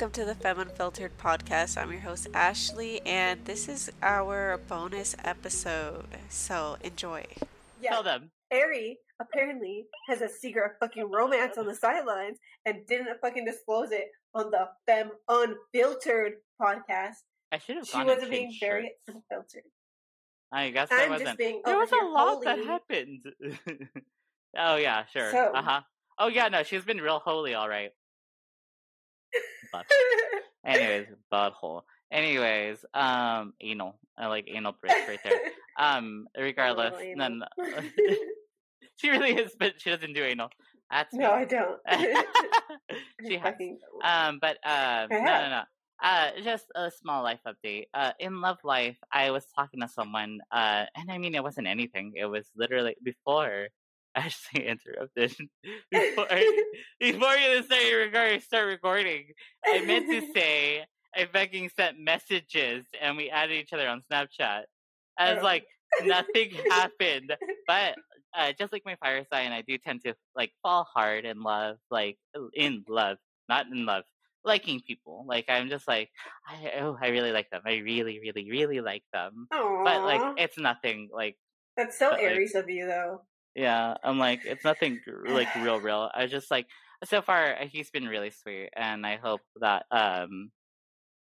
Welcome to the Femme Unfiltered podcast. I'm your host, Ashley, and this is our bonus episode. So enjoy. Yeah. Tell them. Eri apparently has a secret fucking romance on the sidelines and didn't fucking disclose it on the Femme Unfiltered podcast. I should have She gone wasn't and being changed very shirts. unfiltered. I guess I'm just wasn't. being There was a here lot that holy. happened. oh yeah, sure. So- uh huh. Oh yeah, no, she's been real holy, all right. But anyways, butthole. Anyways, um, anal. I like anal bridge right there. Um, regardless, then she really is, but she doesn't do anal. That's no, I don't. she has. Um, but uh, no, no, no. Uh, just a small life update. Uh, in love life, I was talking to someone. Uh, and I mean, it wasn't anything. It was literally before. Actually, interrupted. before before you start record, start recording, I meant to say I fucking sent messages and we added each other on Snapchat. I was Oh. like, nothing happened. But uh, just like my fire sign, I do tend to like fall hard in love, like in love, not in love, liking people. Like I'm just like, I oh, I really like them. I really, really, really like them. But like, it's nothing. Like, That's so but, like- Aries of you, though. Yeah, I'm like, it's nothing like real, real. I just like so far uh, he's been really sweet, and I hope that um,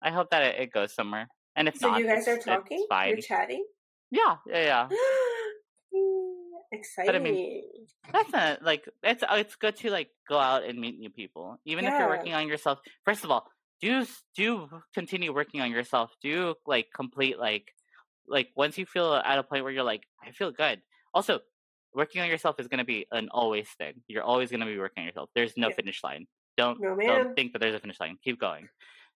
I hope that it, it goes somewhere. And if So not, you guys are talking? You're chatting? Yeah, yeah, yeah. Exciting. That's not like it's uh, it's good to like go out and meet new people, even if you're working on yourself. First of all, do do continue working on yourself. Do like complete like like once you feel at a point where you're like I feel good. Also, working on yourself is going to be an always thing. You're always going to be working on yourself. There's no Yeah. finish line. Don't No, don't think that there's a finish line. Keep going.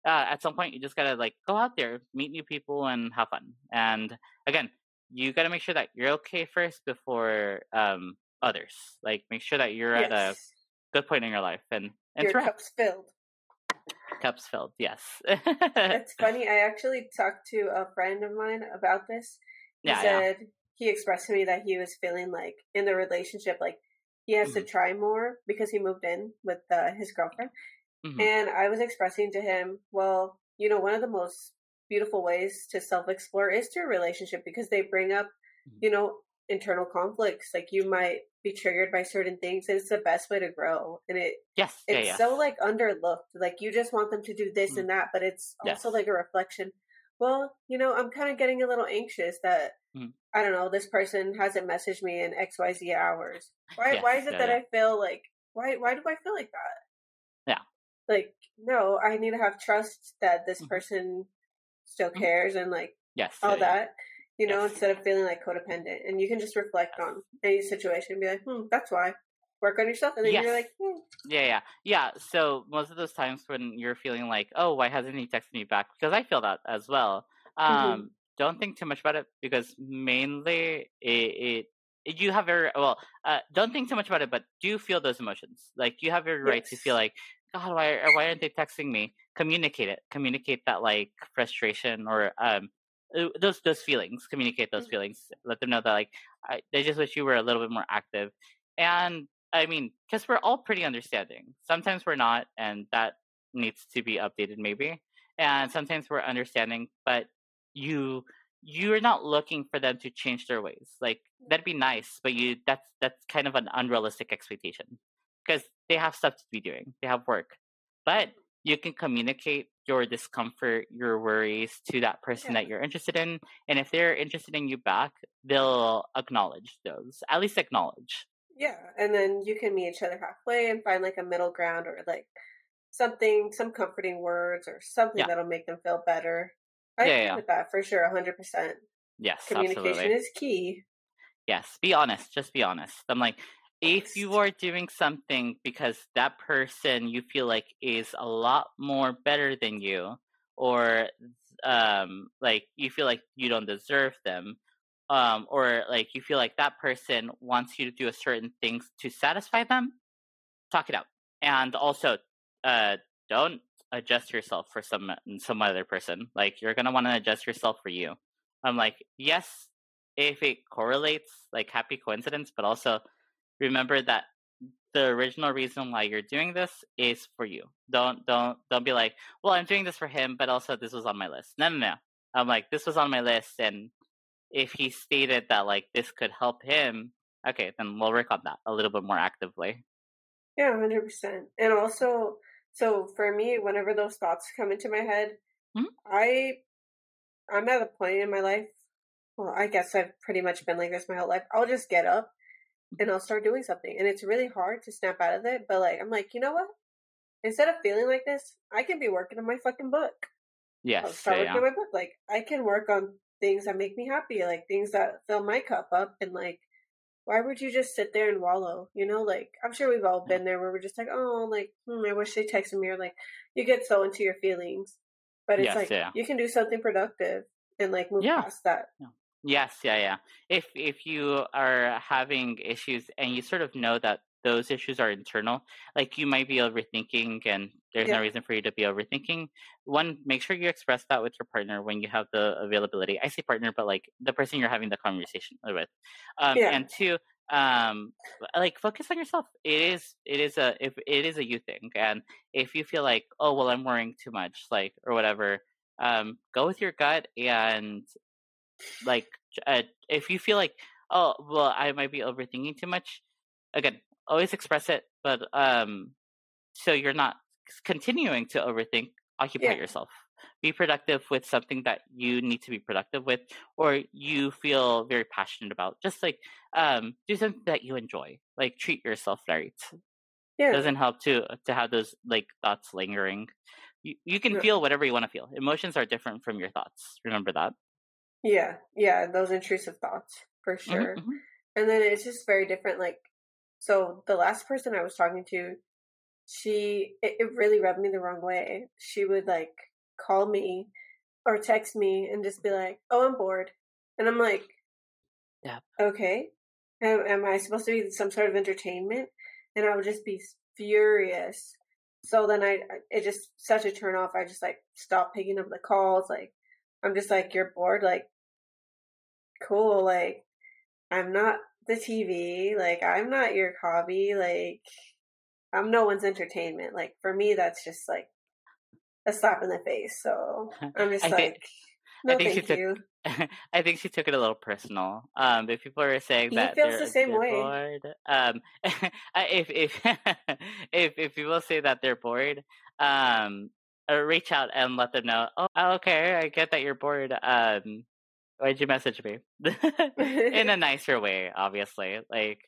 Uh, at some point, you just gotta like go out there, meet new people, and have fun. And again, you gotta make sure that you're okay first before um others. Like make sure that you're at a good point in your life and and Your cup's filled. cups filled. Yes. It's funny. I actually talked to a friend of mine about this. He Yeah, yeah. He expressed to me that he was feeling like in the relationship, like he has Mm-hmm. to try more because he moved in with uh, his girlfriend. Mhm. And I was expressing to him, well, you know, one of the most beautiful ways to self explore is through a relationship because they bring up, Mhm. you know, internal conflicts. Like you might be triggered by certain things. And it's the best way to grow. And it Yes. It's Yeah. so like underlooked. Like you just want them to do this Mhm. and that, but it's Yes. also like a reflection. Well, you know, I'm kind of getting a little anxious that Mhm. I don't know. This person hasn't messaged me in X Y Z hours. Why? Yes, Why is it yeah, that yeah. I feel like? Why? Why do I feel like that? Yeah. Like no, I need to have trust that this Mhm. person still Mhm. cares and like yes. all yeah, yeah. that. You know, Yes. instead of feeling like codependent, and you can just reflect on any situation and be like, "Hmm, that's why." Work on yourself, and then Yes. you're like, hmm. Yeah, yeah, yeah. So most of those times when you're feeling like, oh, why hasn't he texted me back? Because I feel that as well. Um, Mm-hmm. Don't think too much about it because mainly it, it you have your well. Uh, don't think too much about it, but do feel those emotions. Like you have your right to feel like, God, why why aren't they texting me? Communicate it. Communicate that like frustration or um uh, those those feelings. Communicate those Mhm. feelings. Let them know that like I, they just wish you were a little bit more active. And I mean, because we're all pretty understanding. Sometimes we're not, and that needs to be updated, maybe. And sometimes we're understanding, but you you're not looking for them to change their ways. Like mm. that'd be nice, but you that's that's kind of an unrealistic expectation because they have stuff to be doing. They have work, but mm-hmm. you can communicate your discomfort, your worries to that person Yeah. that you're interested in, and if they're interested in you back, they'll acknowledge those. At least acknowledge. Yeah, and then you can meet each other halfway and find like a middle ground or like something, some comforting words or something Yeah. that'll make them feel better. I Yeah, agree yeah. with that for sure, hundred percent. Yes, Communication absolutely. is key. Yes, be honest. Just be honest. I'm like, if you are doing something because that person you feel like is a lot more better than you, or um, like you feel like you don't deserve them, um, or like you feel like that person wants you to do a certain things to satisfy them, talk it out. And also, uh, don't adjust yourself for some some other person. Like you're gonna want to adjust yourself for you. I'm like, yes, if it correlates, like happy coincidence, but also remember that the original reason why you're doing this is for you. Don't don't don't be like, well, I'm doing this for him, but also this was on my list. No, no, no. I'm like, this was on my list, and if he stated that like this could help him, okay, then we'll work on that a little bit more actively. Yeah, hundred percent. And also, so for me, whenever those thoughts come into my head, Mhm. I I'm at a point in my life. Well, I guess I've pretty much been like this my whole life. I'll just get up and I'll start doing something, and it's really hard to snap out of it. But like, I'm like, you know what? Instead of feeling like this, I can be working on my fucking book. I'll Yes, start yeah, working yeah. on my book. Like, I can work on things that make me happy, like things that fill my cup up, and like. Why would you just sit there and wallow? You know, like I'm sure we've all been there where we're just like, oh, like hmm, I wish they texted me, or like you get so into your feelings. But it's Yes, like yeah. you can do something productive and like move Yeah. past that. Yes, yeah, yeah. If if you are having issues and you sort of know that those issues are internal, like you might be overthinking and there's Yeah. no reason for you to be overthinking. One, make sure you express that with your partner when you have the availability. I say partner, but like the person you're having the conversation with. Um Yeah. and two, um like focus on yourself. It is it is a if it is a you thing. And if you feel like, oh well I'm worrying too much, like or whatever, um, go with your gut and like uh, if you feel like oh well i might be overthinking too much again always express it but um so you're not continuing to overthink occupy Yeah. yourself be productive with something that you need to be productive with or you feel very passionate about just like um do something that you enjoy like treat yourself right Yeah, doesn't help to to have those like thoughts lingering you, you can feel whatever you want to feel emotions are different from your thoughts remember that yeah, yeah. Those intrusive thoughts for Mhm, sure. mhm. And then it's just very different. Like, so the last person I was talking to, she it, it really rubbed me the wrong way. She would like call me or text me and just be like, "Oh, I'm bored," and I'm like, Yeah. okay, am, am I supposed to be some sort of entertainment?" And I would just be furious. So then I, it just such a turn off. I just like stopped picking up the calls. Like, I'm just like, "You're bored," like cool like i'm not the tv like i'm not your hobby like i'm no one's entertainment like for me that's just like a slap in the face so i'm just I like think- no I think she thank took- you I think she took it a little personal. Um, if people are saying He that feels the same way. bored, um, if if if if people say that they're bored, um, uh, reach out and let them know. Oh, okay, I get that you're bored. Um, why'd you message me? In a nicer way, obviously. Like,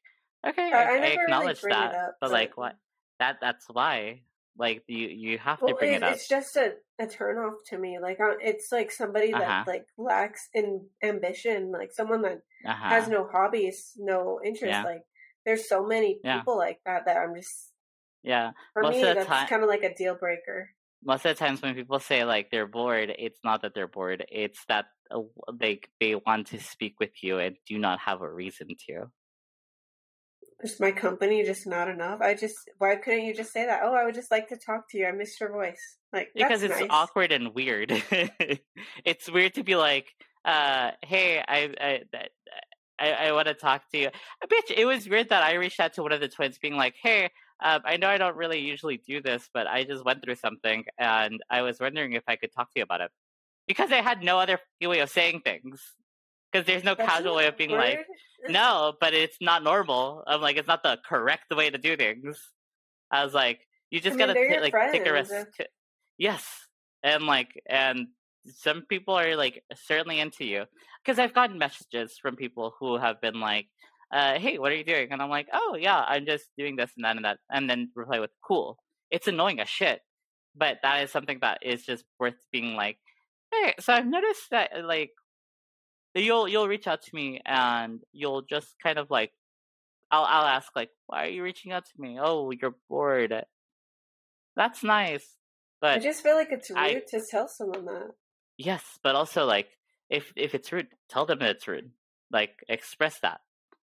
okay, I- I I, never really acknowledge that, up, but but- like, what? That that's why. Like, you you have to bring it, it up. it's just a, a turn off to me like it's like somebody that Uh-huh. like lacks in ambition like someone that Uh-huh. has no hobbies no interest Yeah. like there's so many Yeah. people like that that i'm just yeah. for Most me of the that's time- kind of like a deal breaker most of the times when people say like they're bored, it's not that they're bored. It's that uh, they want to speak with you and do not have a reason to. Is my company just not enough? I just why couldn't you just say that? Oh, I would just like to talk to you. I missed your voice. Like Because it's nice. awkward and weird. it's weird to be like, uh, "Hey, I I I, I want to talk to you." Bitch, it was weird that I reached out to one of the twins, being like, "Hey." Um, I know I don't really usually do this, but I just went through something, and I was wondering if I could talk to you about it because I had no other way of saying things. Because there's no That's casual way of being like, no, but it's not normal. I'm like, it's not the correct way to do things. I was like, you just I mean, gotta your like take a friends. risk. Yes, and like, and some people are like certainly into you because I've gotten messages from people who have been like, uh, "Hey, what are you doing?" And I'm like, "Oh yeah, I'm just doing this and that and that," and then reply with "Cool." It's annoying as shit, but that is something that is just worth being like, "Hey." So I've noticed that uh, like you'll you'll reach out to me and you'll just kind of like I'll I'll ask like why are you reaching out to me? Oh, you're bored. That's nice. But I just feel like it's rude I- to tell someone that. yes, but also like if if it's rude, tell them that it's rude. Like express that.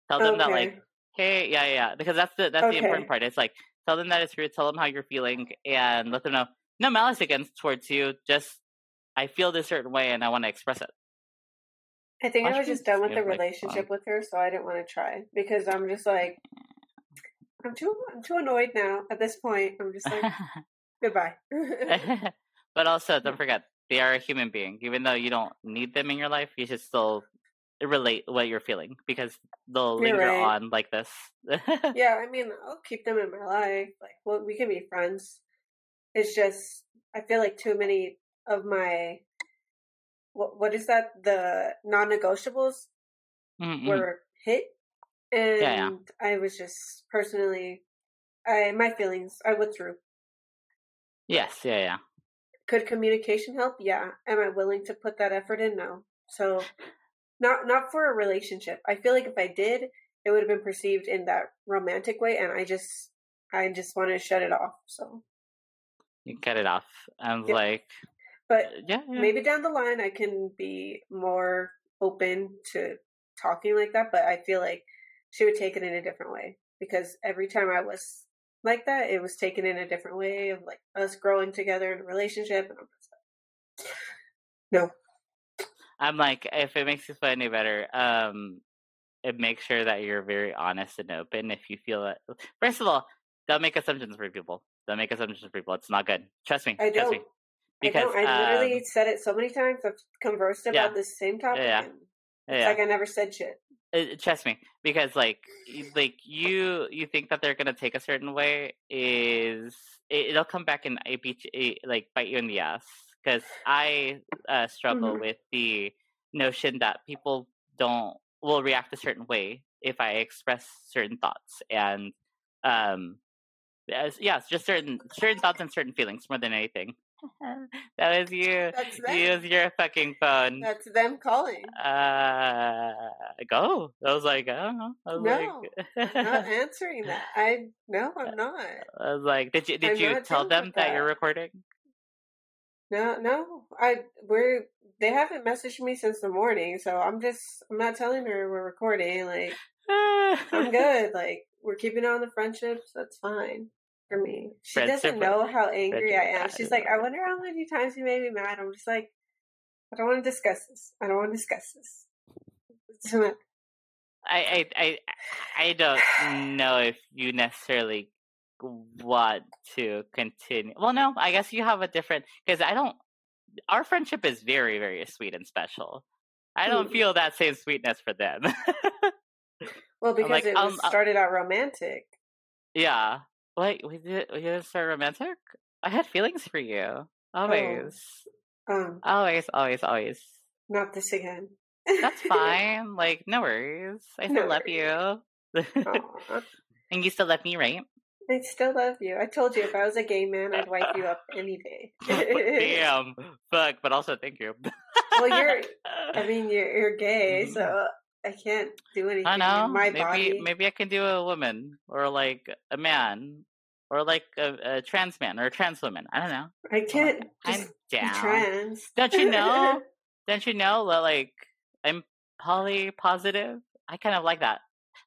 Tell them that like hey, yeah, yeah, because that's the that's the important part. It's like tell them that it's rude, tell them how you're feeling and let them know no malice against towards you, just I feel this certain way and I want to express it. I think I was just done with the relationship with her, so I didn't want to try because I'm just like, I'm too I'm too annoyed now. At this point, I'm just like goodbye. but also, don't forget they are a human being. Even though you don't need them in your life, you should still relate what you're feeling because they'll You're linger right. on like this. yeah, I mean, I'll keep them in my life. Like, well, we can be friends. It's just I feel like too many of my what what is that the non-negotiables Mm-mm. were hit, and yeah. I was just personally, I my feelings I withdrew. Yes, yeah, yeah. Could communication help? Yeah. Am I willing to put that effort in? No. So, not not for a relationship. I feel like if I did, it would have been perceived in that romantic way, and I just I just want to shut it off. So, You cut it off. Was Yeah. like, but yeah, yeah. maybe down the line I can be more open to talking like that. But I feel like she would take it in a different way because every time I was like that, it was taken in a different way of like us growing together in a relationship, and I'm just like, no. I'm like, if it makes you feel any better, um, it makes sure that you're very honest and open. If you feel that, first of all, don't make assumptions for people. Don't make assumptions for people. It's not good. Trust me. I trust don't. me. I Because don't. I literally um, said it so many times. I've conversed about Yeah. this same topic. Yeah. And it's yeah. like I never said shit. Uh, trust me because like like you you think that they're gonna take a certain way is it, it'll come back and it beat you, it, like bite you in the ass because i uh, struggle Mhm. with the notion that people don't will react a certain way if i express certain thoughts and um yeah it's just certain certain thoughts and certain feelings more than anything that was you That's them. use your fucking phone That's them calling. uh, go. I was like, I don't know. I was No, like, I'm not answering that. I no, I'm not. I was like, did you did I'm you tell them with that you're recording? No, no. I we're they haven't messaged me since the morning, so I'm just I'm not telling her we're recording. Like I'm good. Like we're keeping on the friendships. That's fine for me. She doesn't know how angry I am. She's like, I wonder how many times you made me mad. I'm just like, I don't want to discuss this. I don't want to discuss this. It's too much. I, I I I don't know if you necessarily want to continue. Well, no, I guess you have a different because I don't. Our friendship is very very sweet and special. I don't Hmm. feel that same sweetness for them. Well, because like, it um, was uh, started out romantic. yeah. Wait, we did we didn't start romantic? I had feelings for you. Always. Um, Always, always, always. not this again. That's fine. like, no worries. I still No love you. And you still love me, right? I still love you. I told you if I was a gay man, I'd wipe you up any day. Damn. Fuck, but also thank you. Well, you're- I mean, you're you're gay, so I can't do anything I know. in my maybe body. maybe I can do a woman or like a man or like a, a trans man or a trans woman. I don't know. I can't I'm just be down. trans. Don't you know? Don't you know that like I'm poly positive? I kind of like that.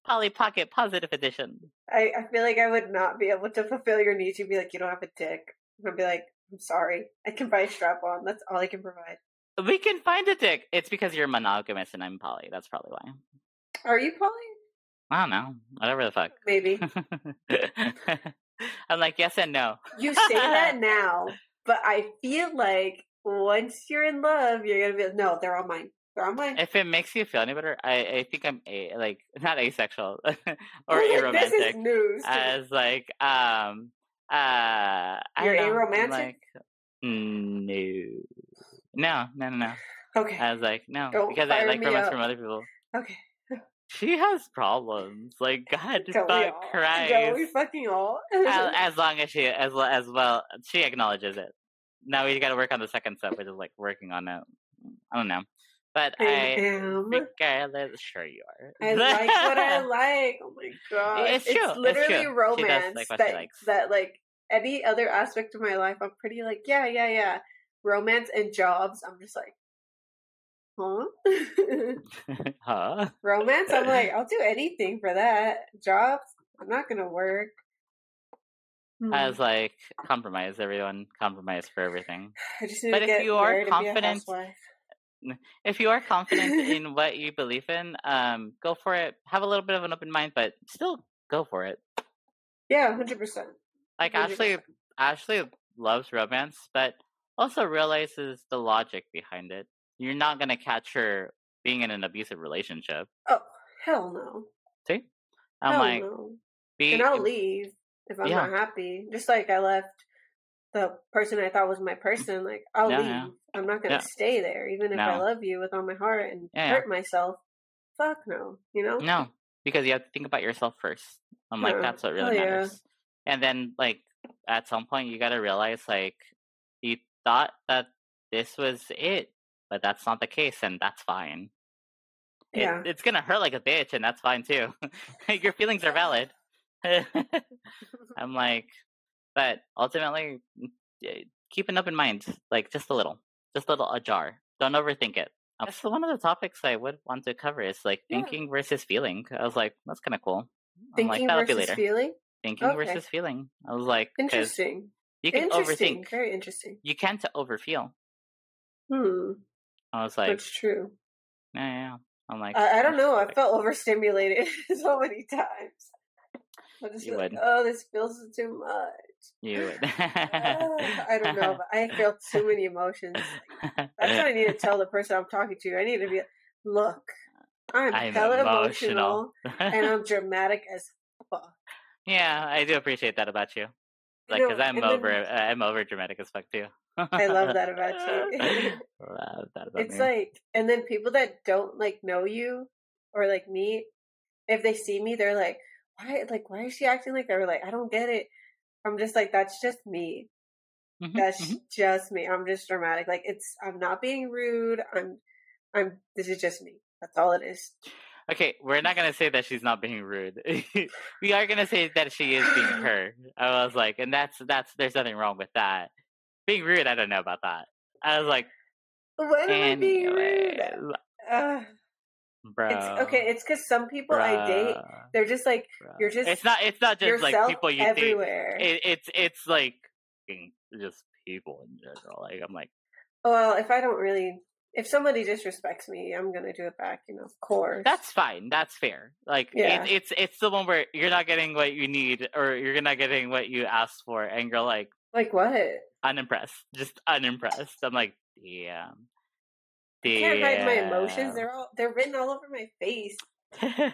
Polly Pocket Positive Edition. I, I feel like I would not be able to fulfill your needs. You'd be like, you don't have a dick. I'd be like, I'm sorry. I can buy a strap on. That's all I can provide. We can find a dick. It's because you're monogamous and I'm poly. That's probably why. Are you poly? I don't know. Whatever the fuck. Maybe. I'm like, yes and no. You say that now, but I feel like once you're in love, you're gonna be like, no, they're all mine. They're all mine. If it makes you feel any better, I, I think I'm a like not asexual or like, This is news. As like um uh You're aromantic? Like, mm, no, no, no, no. okay. I was like, no, Don't because I like romance up. from other people. okay. She has problems. Like God, Don't fuck? Christ. Don't we fucking all? as, as long as she as well as well she acknowledges it. Now we got to work on the second step, which is like working on it. I don't know, but I I am. think I let- sure you are. I like what I like. Oh my god! It's true, it's literally true. She does romance like that that like any other aspect of my life. I'm pretty like yeah, yeah, yeah. Romance and jobs. I'm just like, huh? huh? romance. I'm like, I'll do anything for that. Jobs. I'm not gonna work. Hmm. I was like, compromise, everyone. Compromise for everything. I just need but to if get you are married and be a confident- If you are confident in what you believe in, um, go for it. Have a little bit of an open mind, but still go for it. Yeah, hundred percent. Like Ashley, Ashley loves romance, but also realizes the logic behind it. You're not gonna catch her being in an abusive relationship. Oh hell no! See, I'm hell like, no. be and I'll leave if I'm Yeah. not happy. Just like I left the person I thought was my mm. person. Like I'll Yeah, leave. yeah. I'm not gonna Yeah. stay there, even if I love you with all my heart and hurt myself. Fuck no. You know? no, because you have to think about yourself first. I'm like, that's what really matters. And then, like, at some point, you gotta realize, like, thought that this was it, but that's not the case, and that's fine. It- Yeah. it's gonna hurt like a bitch, and that's fine too. Your feelings are valid. I'm like, but ultimately, mm, keep an open mind, like just a little, just a little ajar. Don't overthink it. That's one of the topics I would want to cover is like Yeah. thinking versus feeling. I was like, that's kind of cool. I'm Thinking like, versus later. feeling. thinking Okay. versus feeling. I was like, Interesting. You can Interesting. overthink. Very interesting. You can't overfeel. Hmm. I was like, That's true. yeah, yeah. I'm like, I, I don't know. I felt overstimulated so many times. I just You like, would. oh, this feels too much. you. would. Ah, I don't know, but I feel too many emotions. That's what I need to tell the person I'm talking to. I need to be, look, I'm, I'm hella emotional. emotional, and I'm dramatic as fuck. yeah, I do appreciate that about you. Like, because I'm then- over, uh, I'm over dramatic as fuck too. I love that about you. love that about It's me. like, and then people that don't like know you or like me, if they see me, they're like, why, like, why is she acting like that? Or like, I don't get it. I'm just like, that's just me. Mhm, That's mhm. just me. I'm just dramatic. Like, it's, I'm not being rude. I'm, I'm, this is just me. That's all it is. Okay, we're not gonna say that she's not being rude. we are gonna say that she is being her. I was like, and that's that's there's nothing wrong with that. Being rude, I don't know about that. I was like, When am I being rude? Uh, bro. it's okay. It's because some people I date, they're just like bruh. you're just It's not. It's not just like people you date. It, it's it's like just people in general. Like I'm like, well, if I don't really, if somebody disrespects me, I'm gonna do it back. You know, of course. that's fine. That's fair. Like Yeah. it, it's it's the one where you're not getting what you need or you're not getting what you asked for, and you're like like what? unimpressed, just unimpressed. I'm like, damn. I can't hide my emotions. They're all they're written all over my face.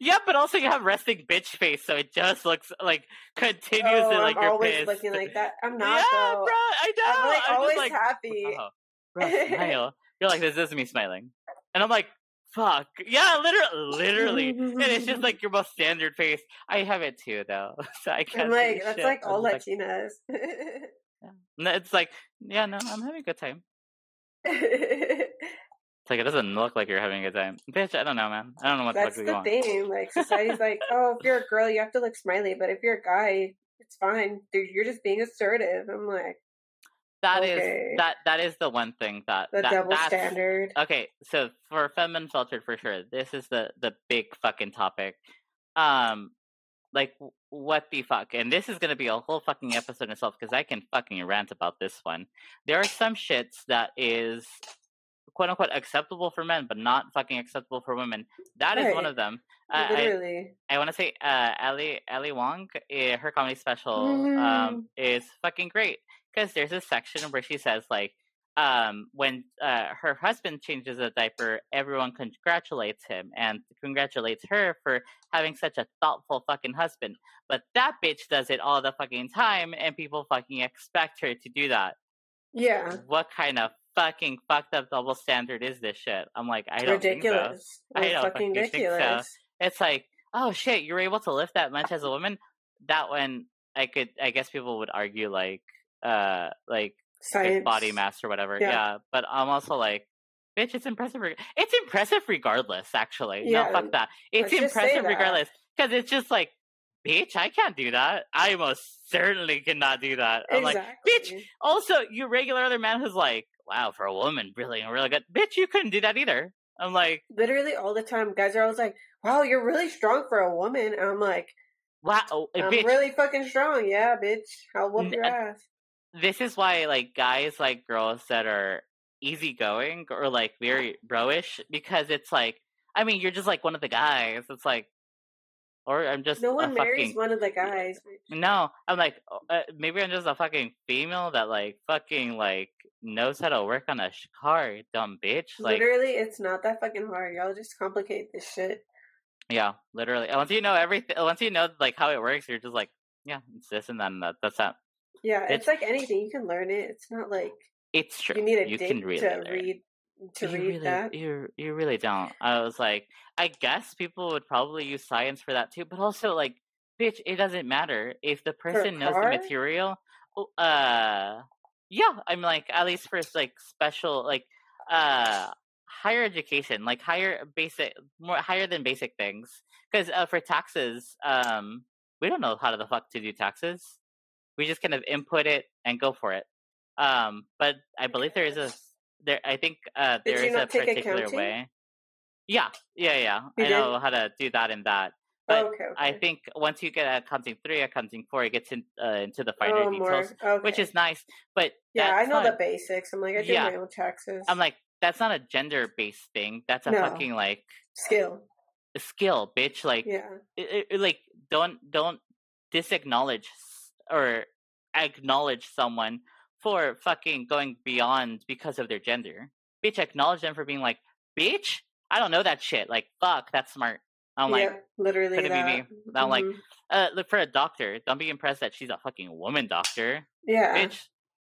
yeah, but also you have resting bitch face, so it just looks like continuously oh, like I'm you're always pissed. looking like that. I'm not yeah, though. bro, I know. I'm like I'm always like, happy. oh, bro, smile. You're like, this is me smiling, and I'm like, fuck, yeah, literally, literally, and it's just like your most standard face. I have it too, though, so I can't. I'm like that's shit. like I'm all like, Latinas. no, it's like, yeah, no, I'm having a good time. It's like it doesn't look like you're having a good time, bitch. I don't know, man. I don't know what That's the the fuck you want. thing. Like society's like, oh, if you're a girl, you have to look smiley, but if you're a guy, it's fine. Dude, you're just being assertive. I'm like That is Okay. that that is the one thing that the that, double standard. Okay, so for Femme Unfiltered for sure, this is the the big fucking topic. Um, like what the fuck? And this is gonna be a whole fucking episode in itself because I can fucking rant about this one. There are some shits that is quote unquote acceptable for men, but not fucking acceptable for women. That is one of them. Uh, I, Literally. I want to say uh, Ali Ali Wong, eh, her comedy special Mm. um, is fucking great because there's a section where she says like um, when uh, her husband changes a diaper, everyone congratulates him and congratulates her for having such a thoughtful fucking husband. But that bitch does it all the fucking time, and people fucking expect her to do that. Yeah. What kind of fucking fucked up double standard is this shit? I'm like, I don't think so. ridiculous. I It's don't fucking think so. ridiculous. it's like, oh shit, you're able to lift that much as a woman. That one, I could, I guess people would argue like, uh, like Science. body mass or whatever. Yeah. Yeah. but I'm also like, bitch, it's impressive. It's impressive regardless. Actually, Yeah, no, fuck that. It's impressive that. regardless because it's just like, bitch, I can't do that. I most certainly cannot do that. I'm like, bitch, also, you regular other man who's like, wow, for a woman, really, really good. Bitch, you couldn't do that either. I'm like, Literally all the time, guys are always like, "Wow, you're really strong for a woman." And I'm like, wow, oh, "I'm bitch, really fucking strong, yeah, bitch. I'll whoop your uh, ass." This is why like guys like girls that are easygoing or like very bro-ish because it's like I mean you're just like one of the guys. It's like or I'm just no one marries fucking one of the guys. no. I'm like uh, maybe I'm just a fucking female that like fucking like knows how to work on a sh- car, dumb bitch. Like Literally, it's not that fucking hard. Y'all just complicate this shit. yeah, literally. Once you know everything, once you know like how it works, you're just like yeah, it's this and then that. That's that. Yeah, It's- it's like anything. You can learn it. It's not like It's true. you need a you dick really to read to you read really, that. You you really don't. I was like, I guess people would probably use science for that too, but also like, bitch, it doesn't matter if the person knows the material. oh, Uh, yeah, I'm like at least for like special like uh higher education, like higher basic, more higher than basic things. Because uh, for taxes, um, we don't know how to the fuck to do taxes. We just kind of input it and go for it. Um, but I believe there is a there. I think uh, there is a particular accounting? way. Yeah, yeah, yeah. You I did? know how to do that and that. But okay, okay. I think once you get accounting three, accounting four, it gets in, uh, into the finer oh, details. Okay. which is nice. But yeah, I know not, the basics. I'm like, I do Yeah. my own taxes. I'm like, that's not a gender based thing. That's a No. fucking like skill. skill, bitch. Like, Yeah, it, it- like don't don't disacknowledge or acknowledge someone for fucking going beyond because of their gender. Bitch, acknowledge them for being like, bitch, I don't know that shit. Like, fuck, that's smart. I'm like, literally could it be me? I'm like, Mhm. uh, look for a doctor. Don't be impressed that she's a fucking woman doctor, yeah, bitch.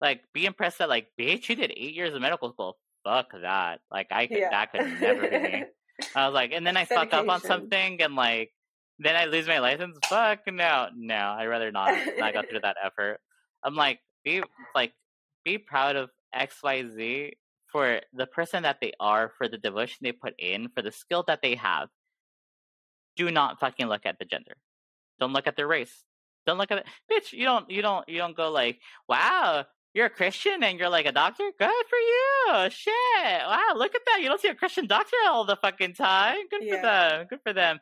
Like, be impressed that like, bitch, you did eight years of medical school. Fuck that. Like, I could, yeah. that could never be me. I was like, and then I fuck up on something, and like, then I lose my license. Fuck no, no. I'd rather not not go through that effort. I'm like, be like, be proud of X Y Z for the person that they are, for the devotion they put in, for the skill that they have. Do not fucking look at the gender. Don't look at their race. Don't look at it, bitch. You don't. You don't. You don't go like, wow. You're a Christian and you're like a doctor? Good for you. Shit. Wow, look at that. You don't see a Christian doctor all the fucking time. Good for them. Good for them.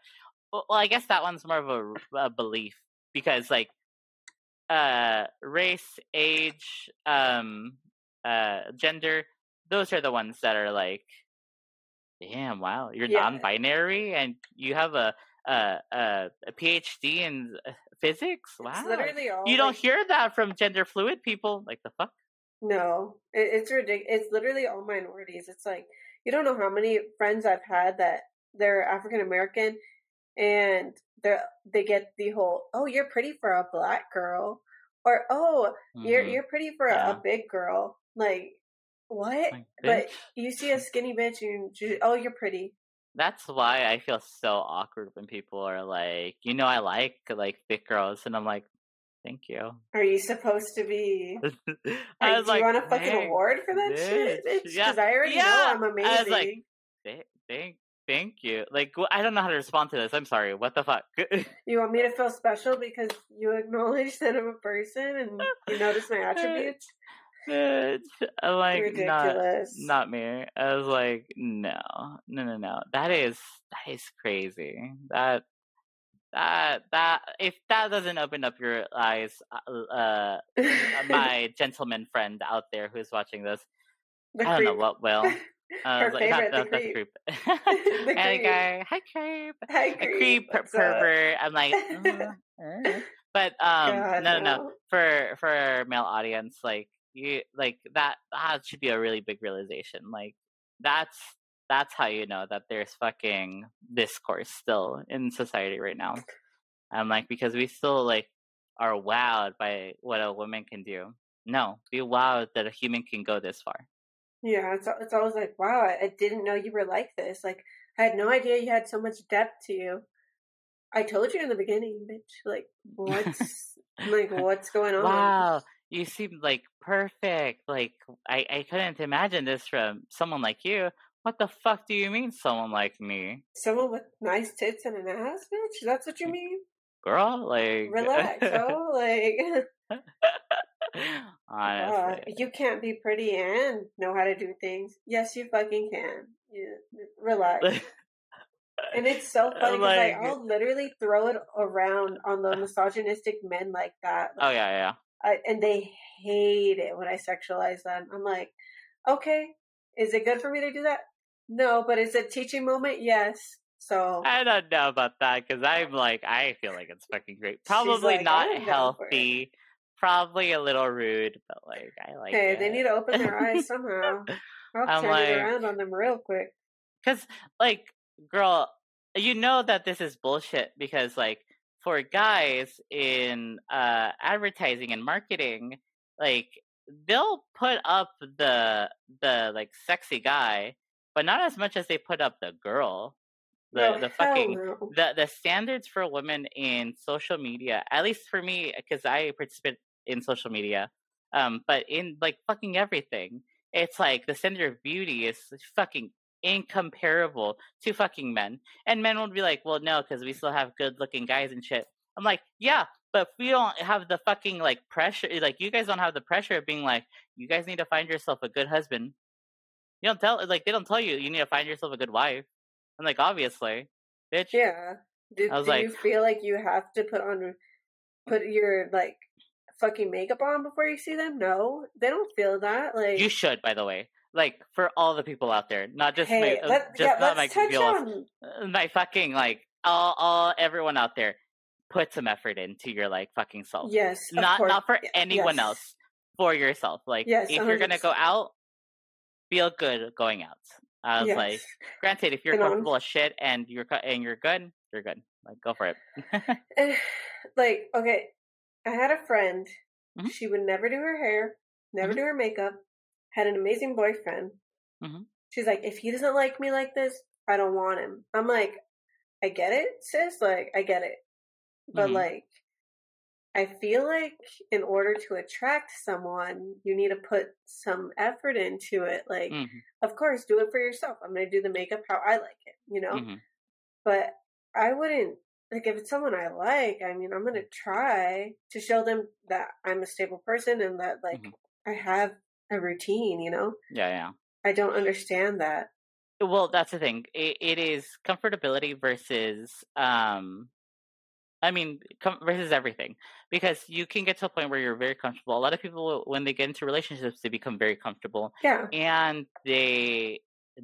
Well, well, I guess that one's more of a, a belief because like uh race, age, um uh gender, those are the ones that are like damn, wow, you're Yeah. non-binary and you have a a, a, a PhD in uh, physics? Wow. It's literally all. You don't hear that from gender fluid people. Like the fuck? No, it, it's ridiculous. It's literally all minorities. It's like you don't know how many friends I've had that they're African American, and they they get the whole "oh, you're pretty for a black girl," or "oh, you're Mhm. you're pretty for a, Yeah. a big girl." Like what? Like, but you see a skinny bitch, and you, oh, you're pretty. That's why I feel so awkward when people are like, you know, I like like thick girls, and I'm like, thank you. Are you supposed to be? I Like, was do like, you want a fucking "Thank- award for that shit? bitch." Because Yeah, I already yeah. know I'm I amazing. was like, thank, thank you. Like, I don't know how to respond to this. I'm sorry. What the fuck? You want me to feel special because you acknowledge that I'm a person and you notice my attributes? Bitch. I'm like, not, Ridiculous. not me. I was like, no, no, no, no. That is that is crazy. That that that if that doesn't open up your eyes, uh, uh my gentleman friend out there who's watching this, The I don't know what will. I Her like, favorite, the the, the creep. creep. The hey creep. guy, hi creep. Hi, A creep per- pervert. I'm like, "Uh, uh." but um, God, no, no, no. For for our male audience, like you, like that, that should be a really big realization. Like that's that's how you know that there's fucking discourse still in society right now. I'm like because we still like are wowed by what a woman can do. No, be wowed that a human can go this far. Yeah, it's it's always like, wow, I, I didn't know you were like this. Like, I had no idea you had so much depth to you. I told you in the beginning, bitch. Like, what's like what's going on? Wow, you seem like perfect. Like I, I couldn't imagine this from someone like you. What the fuck do you mean, someone like me, Someone with nice tits and an ass, bitch. That's what you mean? girl? Like, Relax, oh, like. Uh, you can't be pretty and know how to do things. Yes, you fucking can. Relax. And it's so funny because Like- like, I'll literally throw it around on the misogynistic men like that. oh yeah, yeah. I, and they hate it when I sexualize them. I'm like, okay, is it good for me to do that? No, but is it a teaching moment? Yes. So I don't know about that because I'm like I feel like it's fucking great. Probably like, not "I'm down for it." healthy. Probably a little rude, but like I like hey, it. they need to open their eyes somehow. I'll I'm turn like- it around on them real quick. Because, like, girl, you know that this is bullshit because, like, for guys in uh, advertising and marketing, like, they'll put up the the like sexy guy, but not as much as they put up the girl. The the fucking no. the the standards for women in social media, at least for me, because I participate in social media, um, but in like fucking everything, it's like the standard of beauty is fucking incomparable to fucking men. And men would be like, well, no, because we still have good looking guys and shit. I'm like, yeah, but we don't have the fucking like pressure. Like, you guys don't have the pressure of being like, you guys need to find yourself a good husband. You don't tell, like, they don't tell you you need to find yourself a good wife. I'm like, obviously, bitch. Yeah. Do, do like- you feel like you have to put on put your like fucking makeup on before you see them? No, they don't feel that. Like You should, by the way. Like for all the people out there, not just hey, my, uh, let, just yeah, not my on uh, my fucking like all, all everyone out there. Put some effort into your like fucking self. yes, not not for Y- anyone yes. else, for yourself. Like Yes, if you're gonna go out, feel good going out. I was Yes. like, granted, if you're And on- comfortable as shit and you're and you're good, you're good. Like go for it. And, like, okay, I had a friend. Mhm. She would never do her hair, never Mhm. do her makeup. Had an amazing boyfriend. Mhm. She's like, if he doesn't like me like this, I don't want him. I'm like, I get it, sis. Like, I get it, but Mhm. like, I feel like in order to attract someone, you need to put some effort into it. Like, Mhm, of course, do it for yourself. I'm gonna do the makeup how I like it, you know. mhm. But I wouldn't like if it's someone I like. I mean, I'm gonna try to show them that I'm a stable person and that like Mhm. I have a routine. You know, Yeah, yeah. I don't understand that. Well, that's the thing. It, it is comfortability versus, um, I mean, com- versus everything. Because you can get to a point where you're very comfortable. A lot of people, when they get into relationships, they become very comfortable Yeah, and they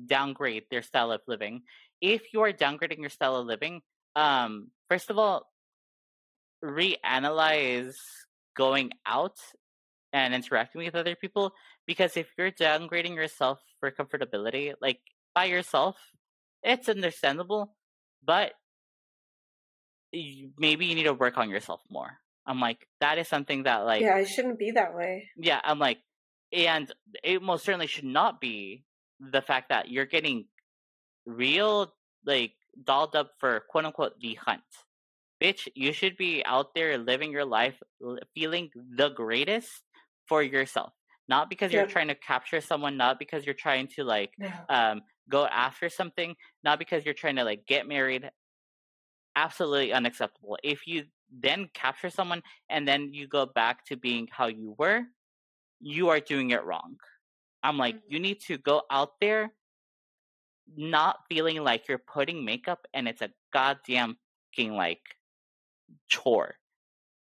downgrade their style of living. If you are downgrading your style of living, um, first of all, reanalyze going out and interacting with other people because if you're downgrading yourself for comfortability, like by yourself, it's understandable, but you, maybe you need to work on yourself more. I'm like, that is something that, like, yeah, I shouldn't be that way. yeah, I'm like, and it most certainly should not be the fact that you're getting real, like, dolled up for quote unquote the hunt. Bitch, you should be out there living your life feeling the greatest for yourself. Not because you're trying to capture someone, not because you're trying to, like, No. um, go after something, not because you're trying to, like, get married. Absolutely unacceptable. If you then capture someone and then you go back to being how you were, you are doing it wrong. I'm like, Mhm. you need to go out there not feeling like you're putting makeup and it's a goddamn fucking like chore.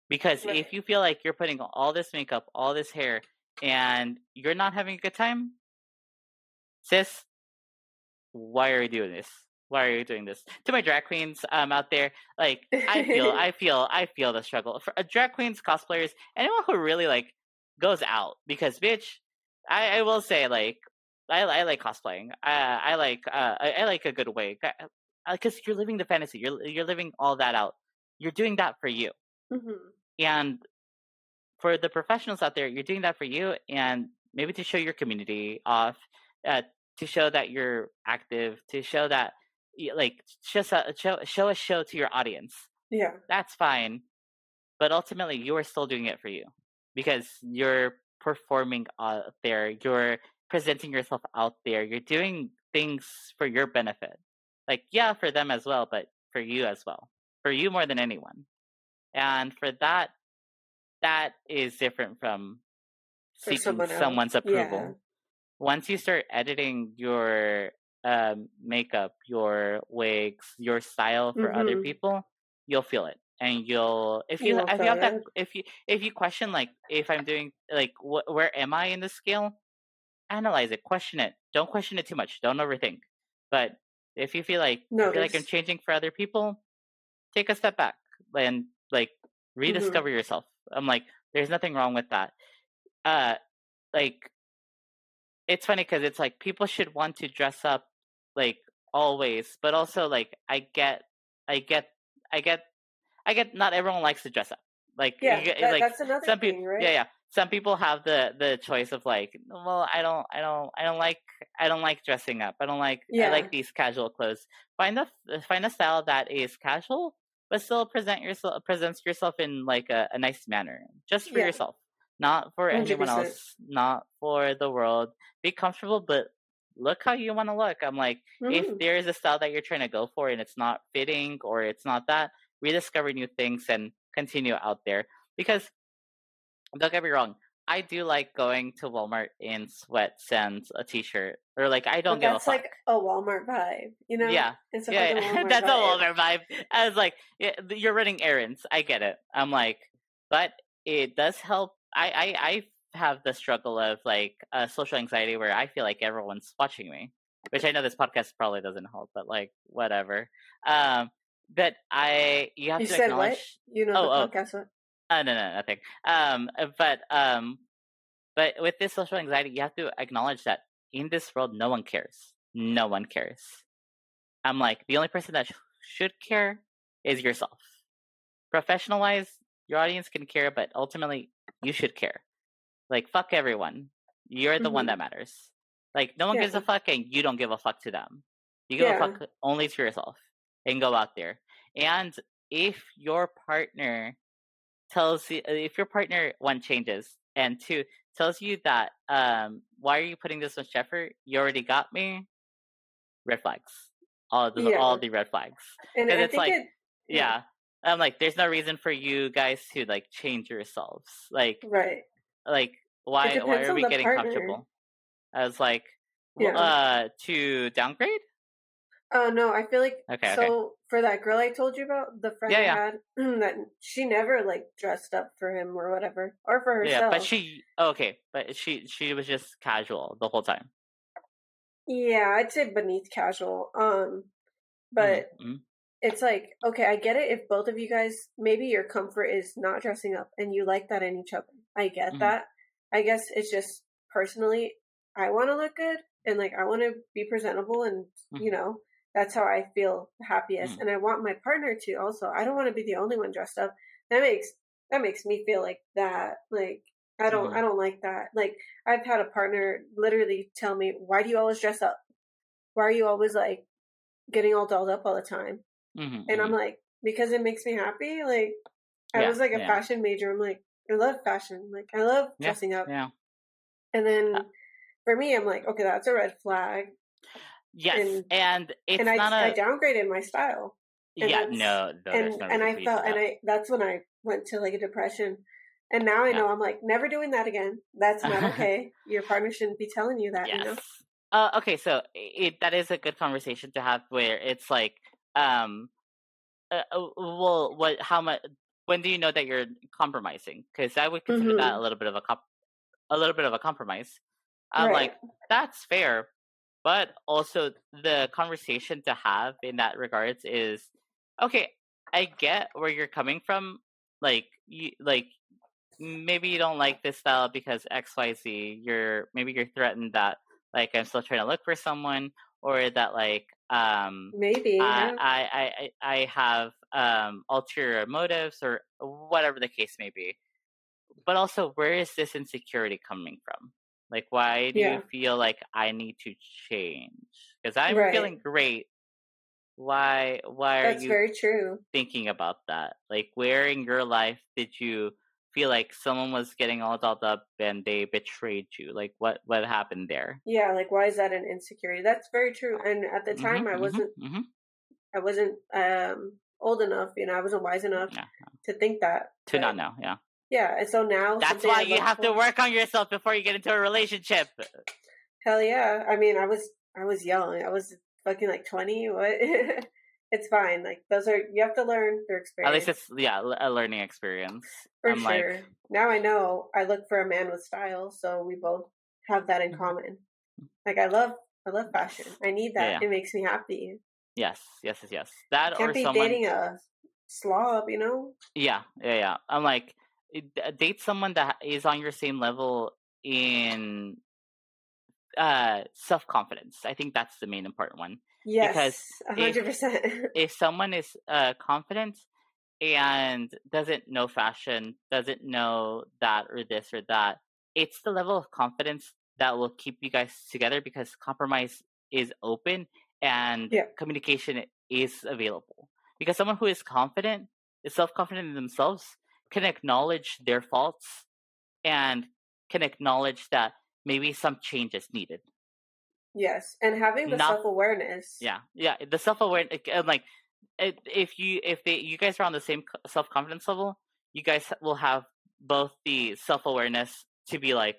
Because Right. if you feel like you're putting all this makeup, all this hair, and you're not having a good time, sis, why are you doing this? Why are you doing this? To my drag queens um out there, like I feel I feel I feel the struggle. For uh, drag queens, cosplayers, anyone who really like goes out because bitch, I, I will say like I I like cosplaying. I I like uh I, I like a good wig because you're living the fantasy. You're you're living all that out. You're doing that for you, hmm and for the professionals out there, you're doing that for you, and maybe to show your community off, uh, to show that you're active, to show that like just a, show show a show to your audience Yeah, that's fine. But ultimately, you are still doing it for you because you're performing out there. You're presenting yourself out there. You're doing things for your benefit. Like, yeah, for them as well, but for you as well. For you more than anyone. And for that, that is different from For seeking someone someone's approval. yeah. Once you start editing your um, makeup, your wigs, your style for other Mhm. people, you'll feel it, and you'll if You you if you have that if you if you question like if I'm doing like wh- where am I in the scale, analyze it, question it. Don't question it too much. Don't overthink. But If you feel like No, feel like I'm changing for other people, take a step back and like Mm-hmm. rediscover yourself. I'm like, there's nothing wrong with that. Uh, like, it's funny because it's like people should want to dress up like always, but also like I get, I get, I get, I get. Not everyone likes to dress up. Like, Yeah, you that- like that's another some thing, people, right? yeah, yeah. Some people have the the choice of like, well, I don't, I don't, I don't like, I don't like dressing up. I don't like, I like these casual clothes. Find a find a style that is casual, but still present yourself presents yourself in like a, a nice manner, just for Yeah. yourself, not for anyone 100%. else, not for the world. Be comfortable, but look how you want to look. I'm like, if Mhm. there is a style that you're trying to go for and it's not fitting or it's not that, rediscover new things and continue out there. Because don't get me wrong, I do like going to Walmart in sweats and a t-shirt, or like I don't But give a that's fuck. like a Walmart vibe, you know? Yeah, It's yeah, fucking yeah. Walmart that's a. Walmart vibe. I was like, yeah, you're running errands. I get it. I'm like, but it does help. I I, I have the struggle of like uh, social anxiety where I feel like everyone's watching me, which I know this podcast probably doesn't help, but like whatever. Um, but I you have You to said acknowledge. what? You know Oh, oh. the podcast what? Uh, no, no, nothing. Um, uh, but um, but with this social anxiety, you have to acknowledge that in this world, no one cares. No one cares. I'm like the only person that sh- should care is yourself. Professional wise, your audience can care, but ultimately, you should care. Like fuck everyone. You're the one Mhm. that matters. Like no one gives a fuck, and you don't give a fuck to them. You give Yeah. a fuck only to yourself, and go out there. And if your partner tells you if your partner one changes and two tells you that um why are you putting this much effort? You already got me. Red flags. All the all the red flags. And it's like- it, yeah. i'm like there's no reason for you guys to like change yourselves. Like right. like why why are we getting partner. comfortable? I was like Yeah. uh to downgrade Oh no, I feel like Okay, so okay. for that girl I told you about, the friend Yeah, I yeah. had that she never like dressed up for him or whatever. Or for herself. yeah but she okay but she she was just casual the whole time Yeah, I'd say beneath casual. Um but Mhm, mhm. it's like, okay, I get it if both of you guys maybe your comfort is not dressing up and you like that in each other. I get Mhm. that. I guess it's just personally I want to look good and like I want to be presentable and Mm-hmm. you know, that's how I feel happiest Mhm. and I want my partner to also. I don't want to be the only one dressed up. That makes that makes me feel like that like I don't Mhm. I don't like that. Like I've had a partner literally tell me, "Why do you always dress up? Why are you always like getting all dolled up all the time?" Mhm, And mhm. I'm like, because it makes me happy. Like, I Yeah, was like a yeah. fashion major. I'm like, I love fashion. Like, I love Yeah, dressing up. yeah And then Uh for me, I'm like, okay, that's a red flag. Yes, And- and it's and I, not I a downgraded my style. and yeah. No, no, and no and I felt, and. I that's when I went to like a depression. And now I Yeah. know I'm like, never doing that again. That's not okay. Your partner shouldn't be telling you that, yes. you know? Uh, okay, so it, that is a good conversation to have where it's like, um, uh, uh, well, what, how much, when do you know that you're compromising? Because I would consider that Mhm. a little bit of a comp, a little bit of a compromise. I'm like, that's fair, but also the conversation to have in that regards is, okay, I get where you're coming from. Like, you, like, maybe you don't like this style because X, Y, Z. You're maybe you're threatened that like I'm still trying to look for someone, or that like um Maybe. I, yeah. I I I I have um ulterior motives or whatever the case may be. But also, where is this insecurity coming from? Like, why do Yeah. you feel like I need to change? Because I'm Right. feeling great. Why? Why are That's you very true. thinking about that? Like, where in your life did you feel like someone was getting all dolled up and they betrayed you? Like, what what happened there? Yeah, like why is that an insecurity? That's very true. And at the time, Mhm, I wasn't mhm. I wasn't um old enough, you know, I wasn't wise enough Yeah, to think that. to not know. Yeah, Yeah, and so now that's why you have to work on yourself before you get into a relationship. Hell yeah! I mean, I was I was young. I was fucking like twenty. What? it's fine. Like those are you have to learn through experience. At least it's yeah a learning experience. for I'm sure. like, now I know I look for a man with style, so we both have that in Mhm. common. Like I love I love fashion. I need that. Yeah, yeah. It makes me happy. Yes, yes, yes, yes. That Can't or be someone. dating a slob, you know? Yeah, yeah, yeah. I'm like, date someone that is on your same level in uh self confidence. I think that's the main important one. Yes, if- hundred percent. If someone is uh confident and doesn't know fashion, doesn't know that or this or that, it's the level of confidence that will keep you guys together because compromise is open and Yeah. communication is available. Because someone who is confident, is self confident in themselves, can acknowledge their faults and can acknowledge that maybe some change is needed. Yes, and having the self awareness. Yeah, yeah. The self awareness, like, if you if they you guys are on the same self confidence level, you guys will have both the self awareness to be like,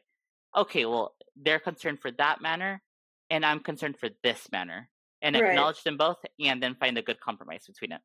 okay, well, they're concerned for that manner, and I'm concerned for this manner, and Right. acknowledge them both, and then find a good compromise between it.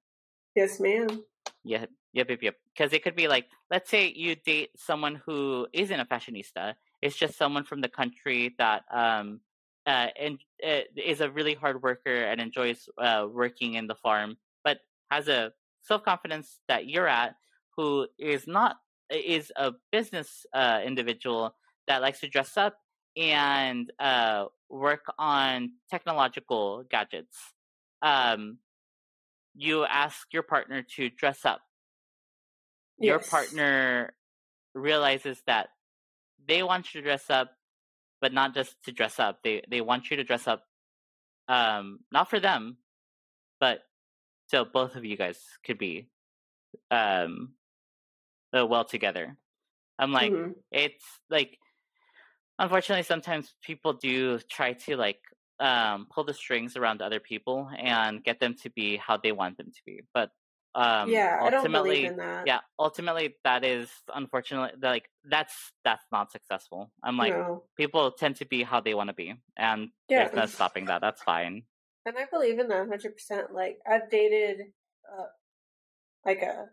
Yes, ma'am. Yep, yep, yep, yep. Because it could be like, let's say you date someone who isn't a fashionista. It's just someone from the country that um uh and uh, is a really hard worker and enjoys uh working in the farm, but has a self confidence that you're at, who is not is a business uh individual that likes to dress up and uh work on technological gadgets. Um, you ask your partner to dress up your partner realizes that they want you to dress up, but not just to dress up. They they want you to dress up, um, not for them, but so both of you guys could be, um, uh, well together. I'm like, Mhm. it's like, unfortunately, sometimes people do try to like um pull the strings around other people and get them to be how they want them to be, but um, yeah, I don't ultimately believe in that. yeah ultimately that is unfortunately like that's that's not successful i'm like no. people tend to be how they want to be and Yeah. there's no stopping that that's fine And I believe in that hundred percent. Like I've dated, uh, like a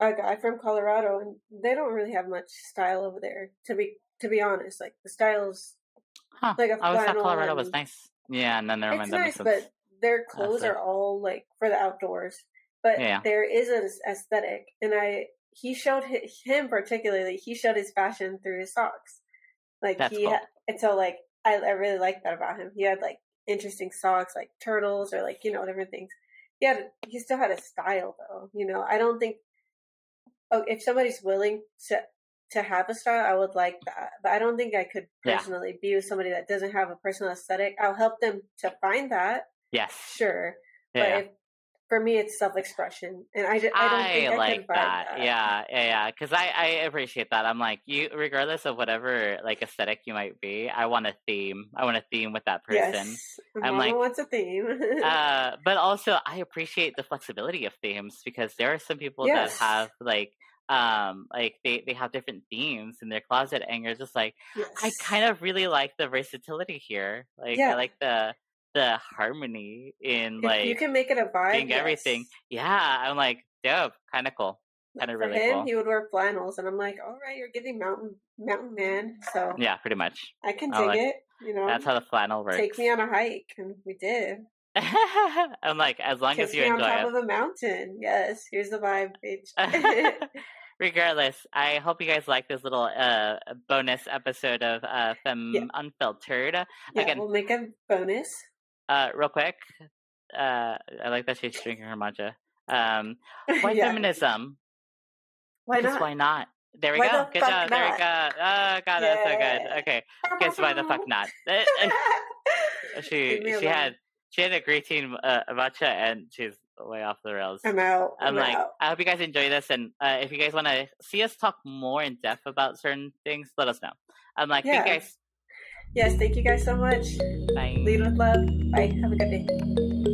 a guy from Colorado, and they don't really have much style over there. To be to be honest, like the styles, huh Like a i always thought colorado was nice yeah and then never it's mind that nice, but their clothes are all like for the outdoors. But Yeah. there is an aesthetic, and I he showed hi- him particularly. He showed his fashion through his socks. Like That's he cool. and so like I I really like that about him. He had like interesting socks, like turtles or like you know different things. He had he still had a style though. You know, I don't think. Oh, if somebody's willing to to have a style, I would like that. But I don't think I could Yeah. personally be with somebody that doesn't have a personal aesthetic. I'll help them to find that, yes sure. yeah, But if, for me, it's self expression, and I, just, I don't think I like find that. that. Yeah, yeah, yeah. Because I, I appreciate that. I'm like you, regardless of whatever like aesthetic you might be. I want a theme. I want a theme with that person. Yes, I'm Mama like, wants a theme. uh, but also I appreciate the flexibility of themes because there are some people Yes. that have like um like they they have different themes in their closet and you're just like I kind of really like the versatility here like Yeah. I like the the harmony in If like you can make it a vibe, being everything yeah I'm like dope kind of cool kinda really him, cool. he would wear flannels, and I'm like, all right, you're giving mountain mountain man, so yeah pretty much I can dig like- it. You know, that's how the flannel works take me on a hike, and we did. I'm like as long Kiss as you me on top it of a mountain. Yes, here's the vibe, bitch. Regardless, I hope you guys like this little uh bonus episode of uh Femme Yeah. Unfiltered. yeah, Again- we'll make a bonus. Uh real quick. Uh I like that she's drinking her matcha. Um why yeah. feminism? Why Because not? why not? There we Why go. the Good job. There we go. Oh god, that's so good. Okay. Guess why the fuck not? she she had she had a green tea uh, matcha and she's way off the rails. I'm out. I'm like, out. I hope you guys enjoy this, and uh, if you guys want to see us talk more in depth about certain things, let us know. I'm like, thank you guys. Yes, thank you guys so much. Bye. Lead with love. Bye. Have a good day.